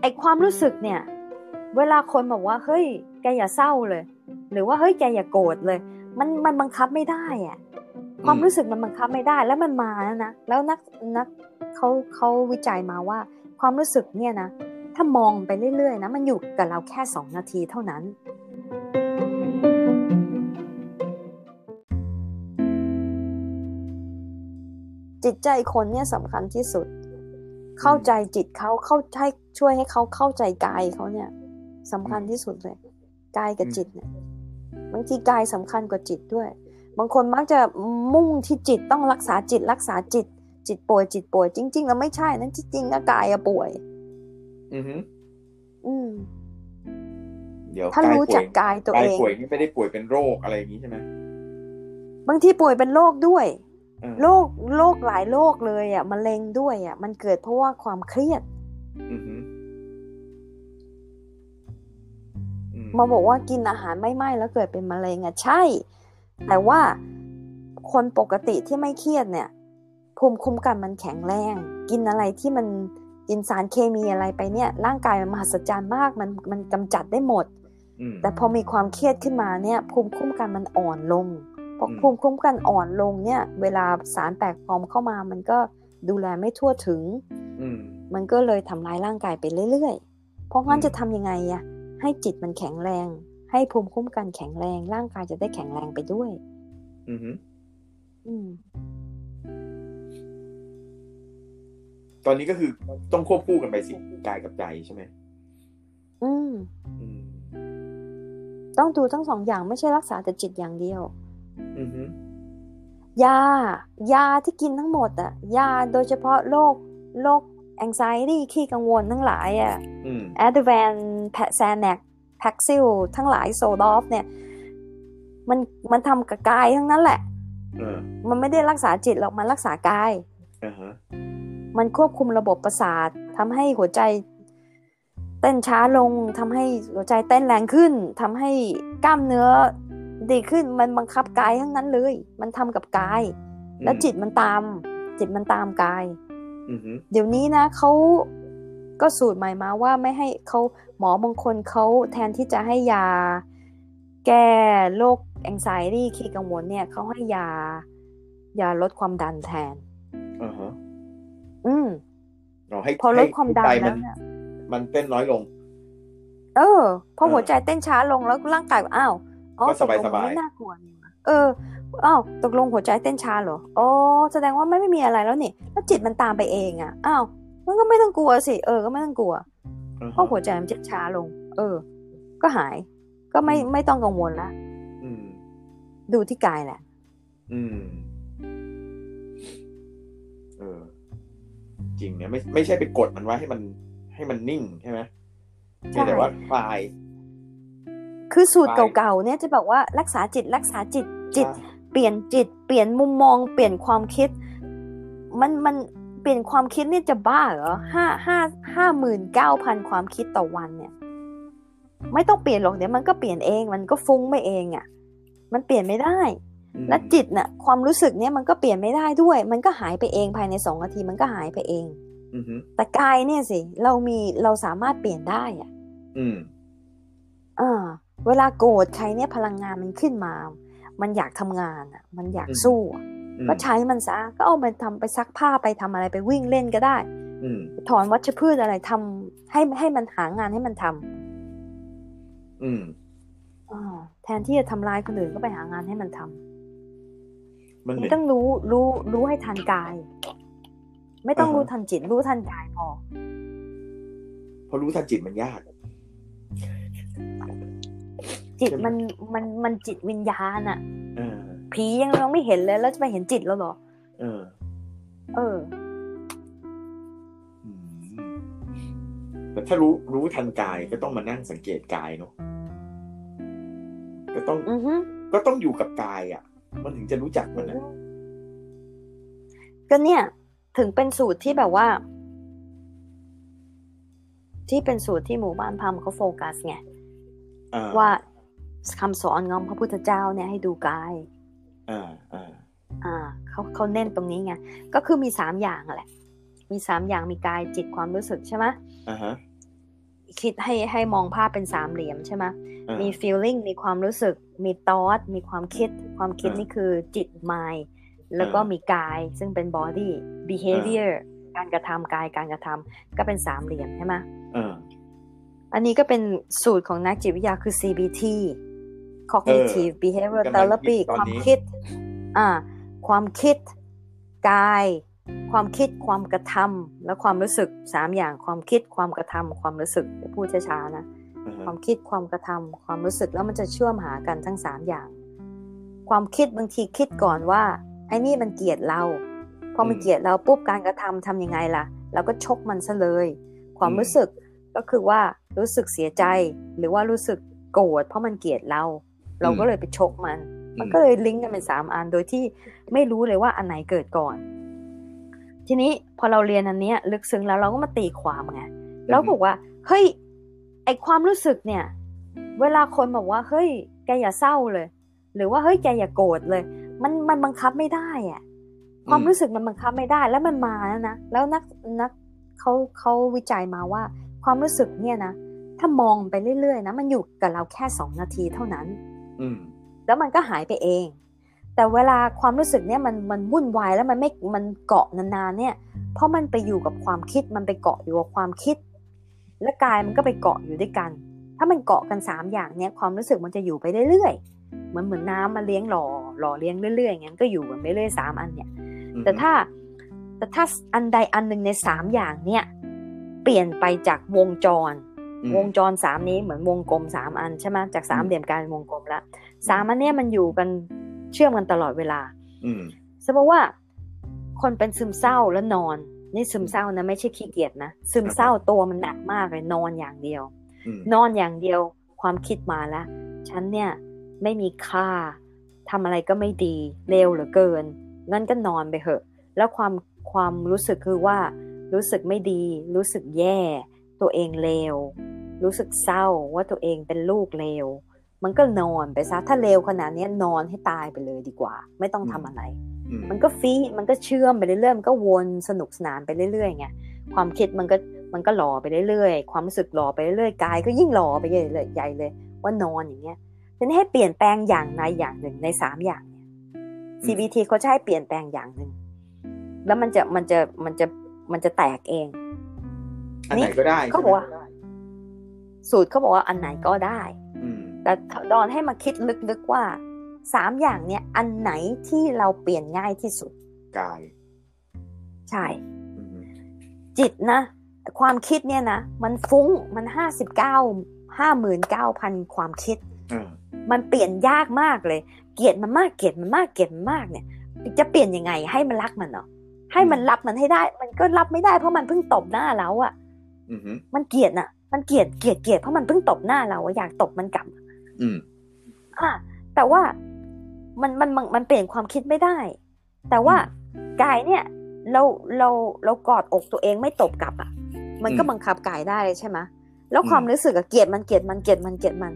ไอความรู้สึกเนี่ย เวลาคนบอกว่า เฮ้ย แกอย่าเศร้าเลย หรือว่าเฮ้ยแกอย่าโกรธเลย มันมันบังคับไม่ได้อะความรู้สึกมันบังคับไม่ได้ แล้วมันมาแล้วนะแล้วนักนักเขาเขาวิจัยมาว่า ความรู้สึกเนี่ยนะถ้ามองไปเรื่อยๆนะมันอยู่กับเราแค่สองนาทีเท่านั้น จิตใจคนเนี่ยสำคัญที่สุด เข้าใจจิตเขาเข้าให้ช่วยให้เขาเข้าใจกายเขาเนี่ยสำคัญที่สุดเลยกายกับจิตเนี่ยบางทีกายสำคัญกว่าจิตด้วย บางคนมักจะมุ่งที่จิตต้องรักษาจิตรักษาจิต จิตป่วยจิตป่วย จริง ๆ แล้วไม่ใช่นั้นจริงๆแล้วกายอะป่วย อือฮึอืมเดี๋ยวถ้ารู้จักกายตัวกายเองป่วยนี่ไม่ได้ป่วยเป็นโรคอะไรอย่างนี้ใช่ไหมบางทีป่วยเป็นโรคด้วยเออ โรคโรคหลายโรคเลยอะมะเร็งด้วยอะ มันเกิดเพราะว่าความเครียดอือฮึอืมาบอกว่ากินอาหารไม่ไหม้แล้วเกิดเป็นมะเร็งอะใช่ แต่ว่าคนปกติที่ไม่เครียดเนี่ย ภูมิคุ้มกันมันแข็งแรง กินอะไรที่มันกินสารเคมีอะไรไปเนี่ย ร่างกายมันมหัศจรรย์มากมันมันกำจัดได้หมดอืมแต่พอมีความเครียดขึ้นมาเนี่ย ภูมิคุ้มกันมันอ่อนลง พออืมภูมิคุ้มกันอ่อนลงเนี่ย เวลาสารแปลกปลอมเข้ามา มันก็ดูแลไม่ทั่วถึงอืมมันก็เลยทำร้ายร่างกายไปเรื่อยๆ เพราะงั้นอืมจะทำยังไงอะให้จิตมันแข็งแรง ให้ภูมิคุ้มกันแข็งแรง ร่างกายจะได้แข็งแรงไปด้วย อือฮึอืมตอนนี้ก็คือต้องควบคู่กันไปสิกายกับใจใช่ไหมอืมอืม ต้องดูทั้งสองอย่างไม่ใช่รักษาแต่จิตอย่างเดียวอือฮึ ยายาที่กินทั้งหมดอะยาโดยเฉพาะโรคโรค anxiety ขี้กังวลทั้งหลายอะอืม a d v a n p a x a n a c p a x i l ทั้งหลายโซดอฟเนี่ย มันมันทำกับกายทั้งนั้นแหละเออมันไม่ได้รักษาจิตหรอกมันรักษากายอ่าฮะมันควบคุมระบบประสาททำให้หัวใจเต้นช้าลงทำให้หัวใจเต้นแรงขึ้นทำให้กล้ามเนื้อ ดีขึ้นมันบังคับกายทั้งนั้นเลย มันทำกับกาย แล้วจิตมันตาม จิตมันตามกายอือฮึเดี๋ยวนี้นะเขาก็สูตรใหม่มาว่าไม่ให้เขาหมอบางคนเขาแทนที่จะให้ยา แก้โรค anxiety ขี้กังวลเนี่ยเขาให้ยายาลดความดันแทนอ่าฮะอืมเราให้พอลดให้ความดันใจแล้มันวเนี่ยมันเต้นน้อยลง เออพอเออหัวใจเต้นช้าลงแล้วร่างกายอ้าวอ๋อ ก็ตกลงสบายๆไม่น่ากลัวนี่หว่าเอออ้าวตกลงหัวใจเต้นช้าเหรออ๋อแสดงว่าไม่ไม่มีอะไรแล้วนี่แล้วจิตมันตามไปเองอะอ้าวมันก็ไม่ต้องกลัวสิเออก็ไม่ต้องกลัวอ่าเพราะฮะหัวใจมันเต้นช้าลง เออ ก็หาย ก็ไม่อืมไม่ต้องกังวลละอืมดูที่กายแหละ อืม เออ จริงเนี่ยไม่ไม่ใช่ไปกดมันไว้ให้มันให้มันนิ่งใช่ไหมใช่เพียงแต่ว่าคลาย คือสูตรไปเก่าๆเนี่ยจะบอกว่ารักษาจิตรักษาจิตจิตใช่เปลี่ยนจิต เปลี่ยนมุมมอง เปลี่ยนความคิด มันมันเปลี่ยนความคิดเนี่ยจะบ้าเหรอห้าห้าห้าหมื่นเก้าพันความคิดต่อวันเนี่ย ไม่ต้องเปลี่ยนหรอกเดี๋ยวมันก็เปลี่ยนเอง มันก็ฟุ้งไปเองอะ่ะ มันเปลี่ยนไม่ได้อืมและจิตน่ะ ความรู้สึกเนี่ยมันก็เปลี่ยนไม่ได้ด้วย มันก็หายไปเองภายในสองนาทีมันก็หายไปเองอืมฮึแต่กายเนี่ยสิ เรามีเราสามารถเปลี่ยนได้อะอืมอ่า เวลาโกรธใครเนี่ยพลังงานมันขึ้นมา มันอยากทำงานอะ มันอยากสู้อะอืมก็ใช้มันซะก็เอามันทำไปซักผ้าไปทำอะไรไปวิ่งเล่นก็ได้ อืมถอนวัชพืชอะไรทำให้ให้มันหางานให้มันทำอืมอ่าแทนที่จะทำร้ายคนอื่นก็ไปหางานให้มันทำมันเหมืไม่อนต้องรู้รู้รู้ให้ทันกาย ไม่ต้องอ่าฮะรู้ทันจิต รู้ทันกายพอพอรู้ทันจิตมันยาก จิตใช่ไหมมันมันมันจิตวิญญาณอะเออผียังยังไม่เห็นเลยแล้วจะไปเห็นจิตแล้วเหรอ เออ เอออืมแต่ถ้ารู้รู้ทันกายก็ต้องมานั่งสังเกตกายเนาะก็ต้องอือฮึก็ต้องอยู่กับกายอะ มันถึงจะรู้จักมันนะก็เนี่ย ถึงเป็นสูตรที่แบบว่า ที่เป็นสูตรที่หมู่บ้านพามเขาโฟกัสไงอ่าว่า คำสอนของพระพุทธเจ้าเนี่ยให้ดูกายอ่าอ่าอ่าเขาเขาเน้นตรงนี้ไงก็คือมีสามอย่างอะแหละ มีสามอย่างมีกายจิตความรู้สึกใช่ไหมอ่าฮะคิดให้ให้มองภาพเป็นสามเหลี่ยมใช่ไหมอ่ามี feeling มีความรู้สึก มี thought มีความคิด ความคิดอ่านี่นี่คือจิต mind แล้วก็อ่ามีมีกายซึ่งเป็น body behavior การกระทำกายการกระทำก็เป็นสามเหลี่ยมใช่ไหมอ่าอันนี้ก็เป็นสูตรของนักจิตวิทยาคือ CBT cognitive behavior กำลัง therapy คิดตอนความนี้คิดอ่าความคิดกาย ความคิดความกระทำและความรู้สึกสามอย่างความคิดความกระทำความรู้สึกเดี๋ยวพูดช้าๆนะอ่าคฮะวามคิดความกระทำความรู้สึกแล้วมันจะเชื่อมหากันทั้งสามอย่าง ความคิดบางทีคิดก่อนว่าไอ้นี่มันเกลียดเราพอมันเกลียดเราปุ๊บการกระทำทำยังไงล่ะเราก็ชกมันซะเลย ความรู้สึกก็คือว่ารู้สึกเสียใจหรือว่ารู้สึกโกรธเพราะมันเกลียดเรา เราก็เลยไปชกมัน มันก็เลยลิงก์กันเป็นสามอันโดยที่ไม่รู้เลยว่าอันไหนเกิดก่อน ทีนี้พอเราเรียนอันเนี้ย ลึกซึ้งแล้วเราก็มาตีความไงเราก็บอกว่าเฮ้ยไอความรู้สึกเนี่ย เวลาคนบอกว่าเฮ้ยแกอย่าเศร้าเลย หรือว่าเฮ้ยแกอย่าโกรธเลย มันมันบังคับไม่ได้อะความรู้สึกมันบังคับไม่ได้ แล้วมันมาแล้วนะแล้วนักนักเขาเขาวิจัยมาว่า ความรู้สึกเนี่ยนะถ้ามองไปเรื่อยๆนะมันอยู่กับเราแค่สองนาทีเท่านั้นอืม แล้วมันก็หายไปเอง แต่เวลาความรู้สึกเนี่ยมันมันวุ่นวายแล้วมันไม่มันเกาะนานๆเนี่ย เพราะมันไปอยู่กับความคิดมันไปเกาะอยู่กับความคิด และกายมันก็ไปเกาะอยู่ด้วยกัน ถ้ามันเกาะกันสามอย่างเนี่ยความรู้สึกมันจะอยู่ไปเรื่อยๆเหมือนเหมือนน้ำมาเลี้ยงหล่อหล่อเลี้ยงเรื่อยๆอย่างนั้นก็อยู่กันไปเรื่อยๆสามอันเนี่ย แต่ถ้าแต่ถ้าอันใดอันหนึ่งในสามอย่างเนี่ย เปลี่ยนไปจากวงจรอืม วงจรสามนี้เหมือนวงกลมสามอันใช่ไหมจากสามอืมเหลี่ยมกลายเป็นวงกลมแล้วสามอันเนี้ยมันอยู่กันเชื่อมกันตลอดเวลา อืมสมมติว่าคนเป็นซึมเศร้าแล้วนอน นี่ซึมเศร้านะไม่ใช่ขี้เกียจนะซึมเศร้าตัวมันหนักมากเลยนอนอย่างเดียวอืมนอนอย่างเดียวความคิดมาแล้วฉันเนี่ยไม่มีค่าทำอะไรก็ไม่ดีเลวเหลือเกินงั้นก็นอนไปเถอะ แล้วความความรู้สึกคือว่า รู้สึกไม่ดี รู้สึกแย่ ตัวเองเลว รู้สึกเศร้าว่าตัวเองเป็นลูกเลว มันก็นอนไปซะ ถ้าเลวขนาดเนี้ยนอนให้ตายไปเลยดีกว่า ไม่ต้องทำอะไรอืมมันก็ฟีดมันก็เชื่อมไปเรื่อยๆ มันก็วนสนุกสนานไปเรื่อยๆไง ความคิดมันก็มันก็หล่อไปเรื่อยๆ ความรู้สึกหล่อไปเรื่อยๆ กายก็ยิ่งหล่อไปใหญ่เลยใหญ่เลย ว่านอนอย่างเงี้ยทีนี้ให้เปลี่ยนแปลงอย่างใดอย่างหนึ่งในสามอย่างเนี่ย CBT เขาจะให้เปลี่ยนแปลงอย่างหนึ่ง แล้วมันจะมันจะมันจะมันจะแตกเอง อันไหนก็ได้เขาบอกว่า สูตรเขาบอกว่าอันไหนก็ได้อืมแต่ดอนให้มาคิดลึกๆว่าสามอย่างเนี่ยอันไหนที่เราเปลี่ยนง่ายที่สุดกาย ใช่อืมจิตนะ ความคิดเนี่ยนะ มันฟุ้งมันห้าสิบเก้าห้าหมื่นเก้าพันความคิดอ่ามันเปลี่ยนยากมากเลย เกลียดมันมากเกลียดมันมากเกลียดมันมากเนี่ย จะเปลี่ยนยังไงให้มันรักมันเนาะให้มันรับมันให้ได้ มันก็รับไม่ได้เพราะมันเพิ่งตบหน้าเราอะอืมมันเกลียดน่ะ มันเกลียดเกลียดเกลียดเพราะมันเพิ่งตบหน้าเราอะอยากตบมันกลับ อืม อะแต่ว่ามันมันมันมันเปลี่ยนความคิดไม่ได้ แต่ว่ากายเนี่ย เราเราเรากอดอกตัวเองไม่ตบกลับอะ มันก็อืมบังคับกายได้ใช่ไหมแล้วอืมความรู้สึกอะเกลียดมันเกลียดมันเกลียดมันเกลียดมัน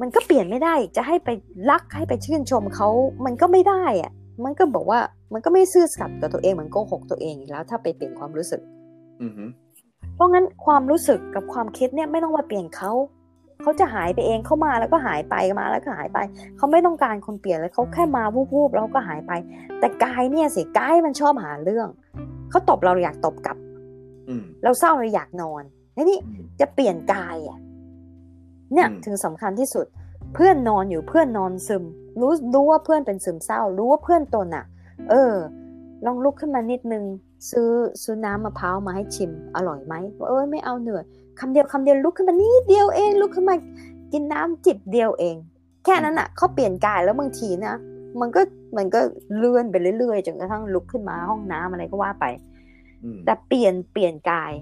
มันก็เปลี่ยนไม่ได้จะให้ไปรักให้ไปชื่นชมเขามันก็ไม่ได้อะ มันก็บอกว่ามันก็ไม่ซื่อสัตย์กับตัวเองเหมือนโกหกตัวเองอีกแล้ว ถ้าไปเปลี่ยนความรู้สึก อืม เพราะงั้นความรู้สึกกับความคิดเนี่ยไม่ต้องมาเปลี่ยนเขาเขาจะหายไปเองเขามาแล้วก็หายไปมาแล้วก็หายไป เขาไม่ต้องการคนเปลี่ยนเลยเขาแค่มาวูบๆแล้วก็หายไป แต่กายเนี่ยสิกายมันชอบหาเรื่องเขาตบเราเราอยากตบกลับอืมเราเศร้าเราอยากนอนแล้วนี่อืมจะเปลี่ยนกายอะเนี่ยอืมถึงสำคัญที่สุด เพื่อนนอนอยู่เพื่อนนอนซึม รู้รู้ว่าเพื่อนเป็นซึมเศร้า รู้ว่าเพื่อนตนอะเออ ลองลุกขึ้นมานิดนึง ซื้อซื้อน้ำมะพร้าวมาให้ชิมอร่อยไหมบอกเอ้ยไม่เอาเหนื่อยคำเดียวคำเดียวลุกขึ้นมานิดเดียวเองลุกขึ้นมากินน้ำจิบเดียวเอง แค่นั้นอะเขาเปลี่ยนกายแล้วบางทีนะมันก็มันก็เลื่อนไปเรื่อยๆจนกระทั่งลุกขึ้นมาห้องน้ำอะไรก็ว่าไปอืมแต่เปลี่ยนเปลี่ยนกาย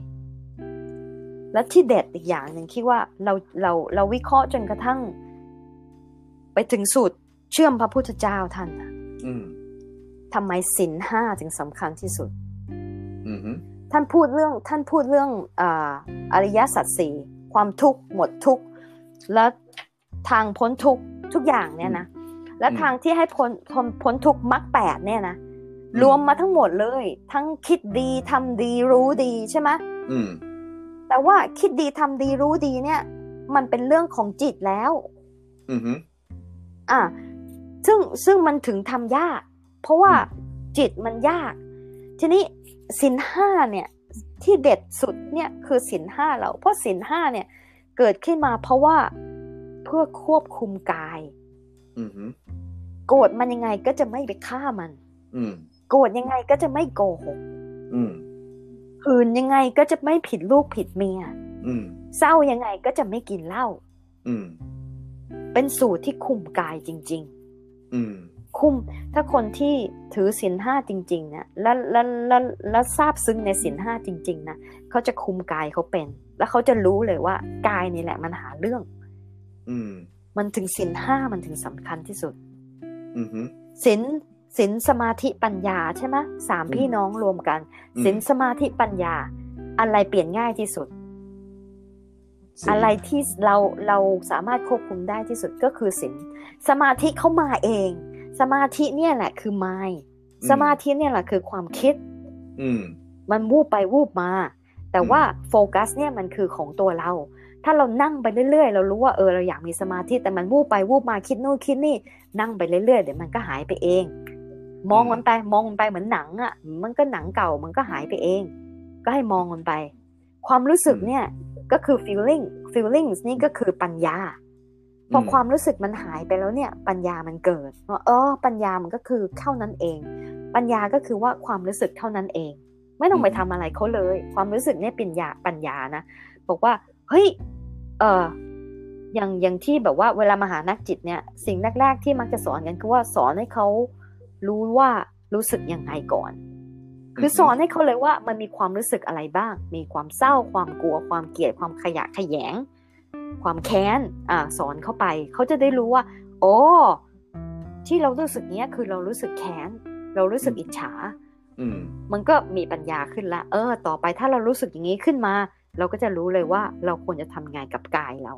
และที่เด็ดอีกอย่างหนึ่งคิดว่าเราเราเราวิเคราะห์จนกระทั่ง ไปถึงสูตรเชื่อมพระพุทธเจ้าท่านน่ะอืมทำไมศีลห้าถึงสำคัญที่สุดอืม ท่านพูดเรื่องท่านพูดเรื่องอาอริยสัจสี่ความทุกข์หมดทุกข์และทางพ้นทุกข์ทุกอย่างเนี่ยนะและอืมทางที่ให้พ้นพ้นพ้นทุกข์มรรคแปดเนี่ยนะอืมรวมมาทั้งหมดเลย ทั้งคิดดีทำดีรู้ดีใช่ไหมอืมแต่ว่าคิดดีทำดีรู้ดีเนี่ย มันเป็นเรื่องของจิตแล้ว อือฮึอะซึ่งซึ่งมันถึงทำยาก เพราะว่าอืมจิตมันยาก ทีนี้สินห้าเนี่ยที่เด็ดสุดเนี่ยคือสินห้าเรา เพราะสินห้าเนี่ยเกิดขึ้นมาเพราะว่าเพื่อควบคุมกายอือฮึโกรธมันยังไงก็จะไม่ไปฆ่ามันอืมโกรธยังไงก็จะไม่โกหกอืมหืนยังไงก็จะไม่ผิดลูกผิดเมียอืมเศร้ายังไงก็จะไม่กินเหล้าอืมเป็นสูตรที่คุมกายจริงๆอืม คุมถ้าคนที่ถือศีลห้าจริงๆเนี่ยแล้วแล้วแล้วแล้วทราบซึ้งในศีลห้าจริง ๆนะเขาจะคุมกายเขาเป็น แล้วเขาจะรู้เลยว่ากายนี่แหละมันหาเรื่อง อืม มันถึงศีลห้ามันถึงสำคัญที่สุด อือฮึศีลศีลสมาธิปัญญาใช่ไหมสามอืมพี่น้องรวมกันอืมศีลสมาธิปัญญา อะไรเปลี่ยนง่ายที่สุดศีลอะไรที่เราเราสามารถควบคุมได้ที่สุดก็คือศีลสมาธิเข้ามาเอง สมาธิเนี่ยแหละคือมายสมาธิเนี่ยแหละคือความคิด อืมมันวูบไปวูบมา แต่ว่าโฟกัสเนี่ยมันคือของตัวเรา ถ้าเรานั่งไปเรื่อยๆ เรารู้ว่าเออเราอยากมีสมาธิแต่มันวูบไปวูบมาคิดนู่นคิดนี่ นั่งไปเรื่อยๆเดี๋ยวมันก็หายไปเอง มองมันไปมองมันไปเหมือนหนังอะ มันก็หนังเก่ามันก็หายไปเอง ก็ให้มองมันไป ความรู้สึกเนี่ยก็คือ feeling feelings นี่ก็คือปัญญา พออมความรู้สึกมันหายไปแล้วเนี่ย ปัญญามันเกิดว่าเออ ปัญญามันก็คือเท่านั้นเอง ปัญญาก็คือว่าความรู้สึกเท่านั้นเอง ไม่ต้องไปทำอะไรเขาเลย ความรู้สึกเนี่ยปัญญาปัญญานะบอกว่าเฮ้ยเอออย่างอย่างที่แบบว่าเวลามาหานักจิตเนี่ย สิ่งแรกๆที่มักจะสอนกันคือว่าสอนให้เขารู้ว่ารู้สึกยังไงก่อนคือสอนให้เขาเลยว่ามันมีความรู้สึกอะไรบ้าง มีความเศร้า ความกลัว ความเกลียด ความขยะแขยง ความแค้นอ่าสอนเข้าไป เขาจะได้รู้ว่า โอ้ที่เรารู้สึกเนี้ยคือเรารู้สึกแค้น เรารู้สึกอิจฉาอืมมันก็มีปัญญาขึ้นละ เออ ต่อไปถ้าเรารู้สึกอย่างนี้ขึ้นมา เราก็จะรู้เลยว่าเราควรจะทำไงกับกายเรา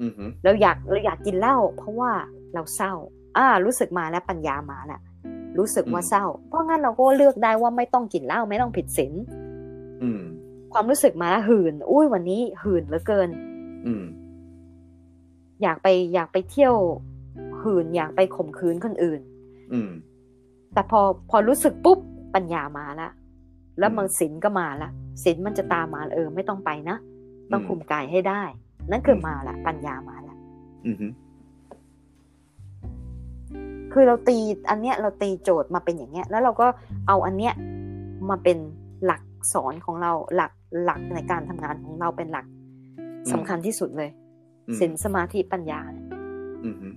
อืมฮึเราอยากเราอยากกินเหล้าเพราะว่าเราเศร้า อ่า รู้สึกมาแล้วปัญญามาแล้วรู้สึกว่าเศร้า เพราะงั้นเราก็เลือกได้ว่าไม่ต้องกินเหล้าไม่ต้องผิดศีลอืมความรู้สึกมาแล้วหืน อุ้ยวันนี้หืนเหลือเกิน อืมอยากไปอยากไปเที่ยวหืนอยากไปข่มขืนคนอื่นอืมแต่พอพอรู้สึกปุ๊บปัญญามาละแล้วอืมมันศีลก็มาละศีลมันจะตามมาเออ ไม่ต้องไปนะต้องอืมคุมกายให้ได้ นั่นคืออมมาละปัญญามาละอืมฮึคือเราตีอันเนี้ยเราตีโจทย์มาเป็นอย่างเงี้ย แล้วเราก็เอาอันเนี้ยมาเป็นหลักสอนของเราหลักหลักในการทำงานของเราเป็นหลัก สำคัญที่สุดเลยอืมศีลสมาธิปัญญาเนี่ย อืมฮึ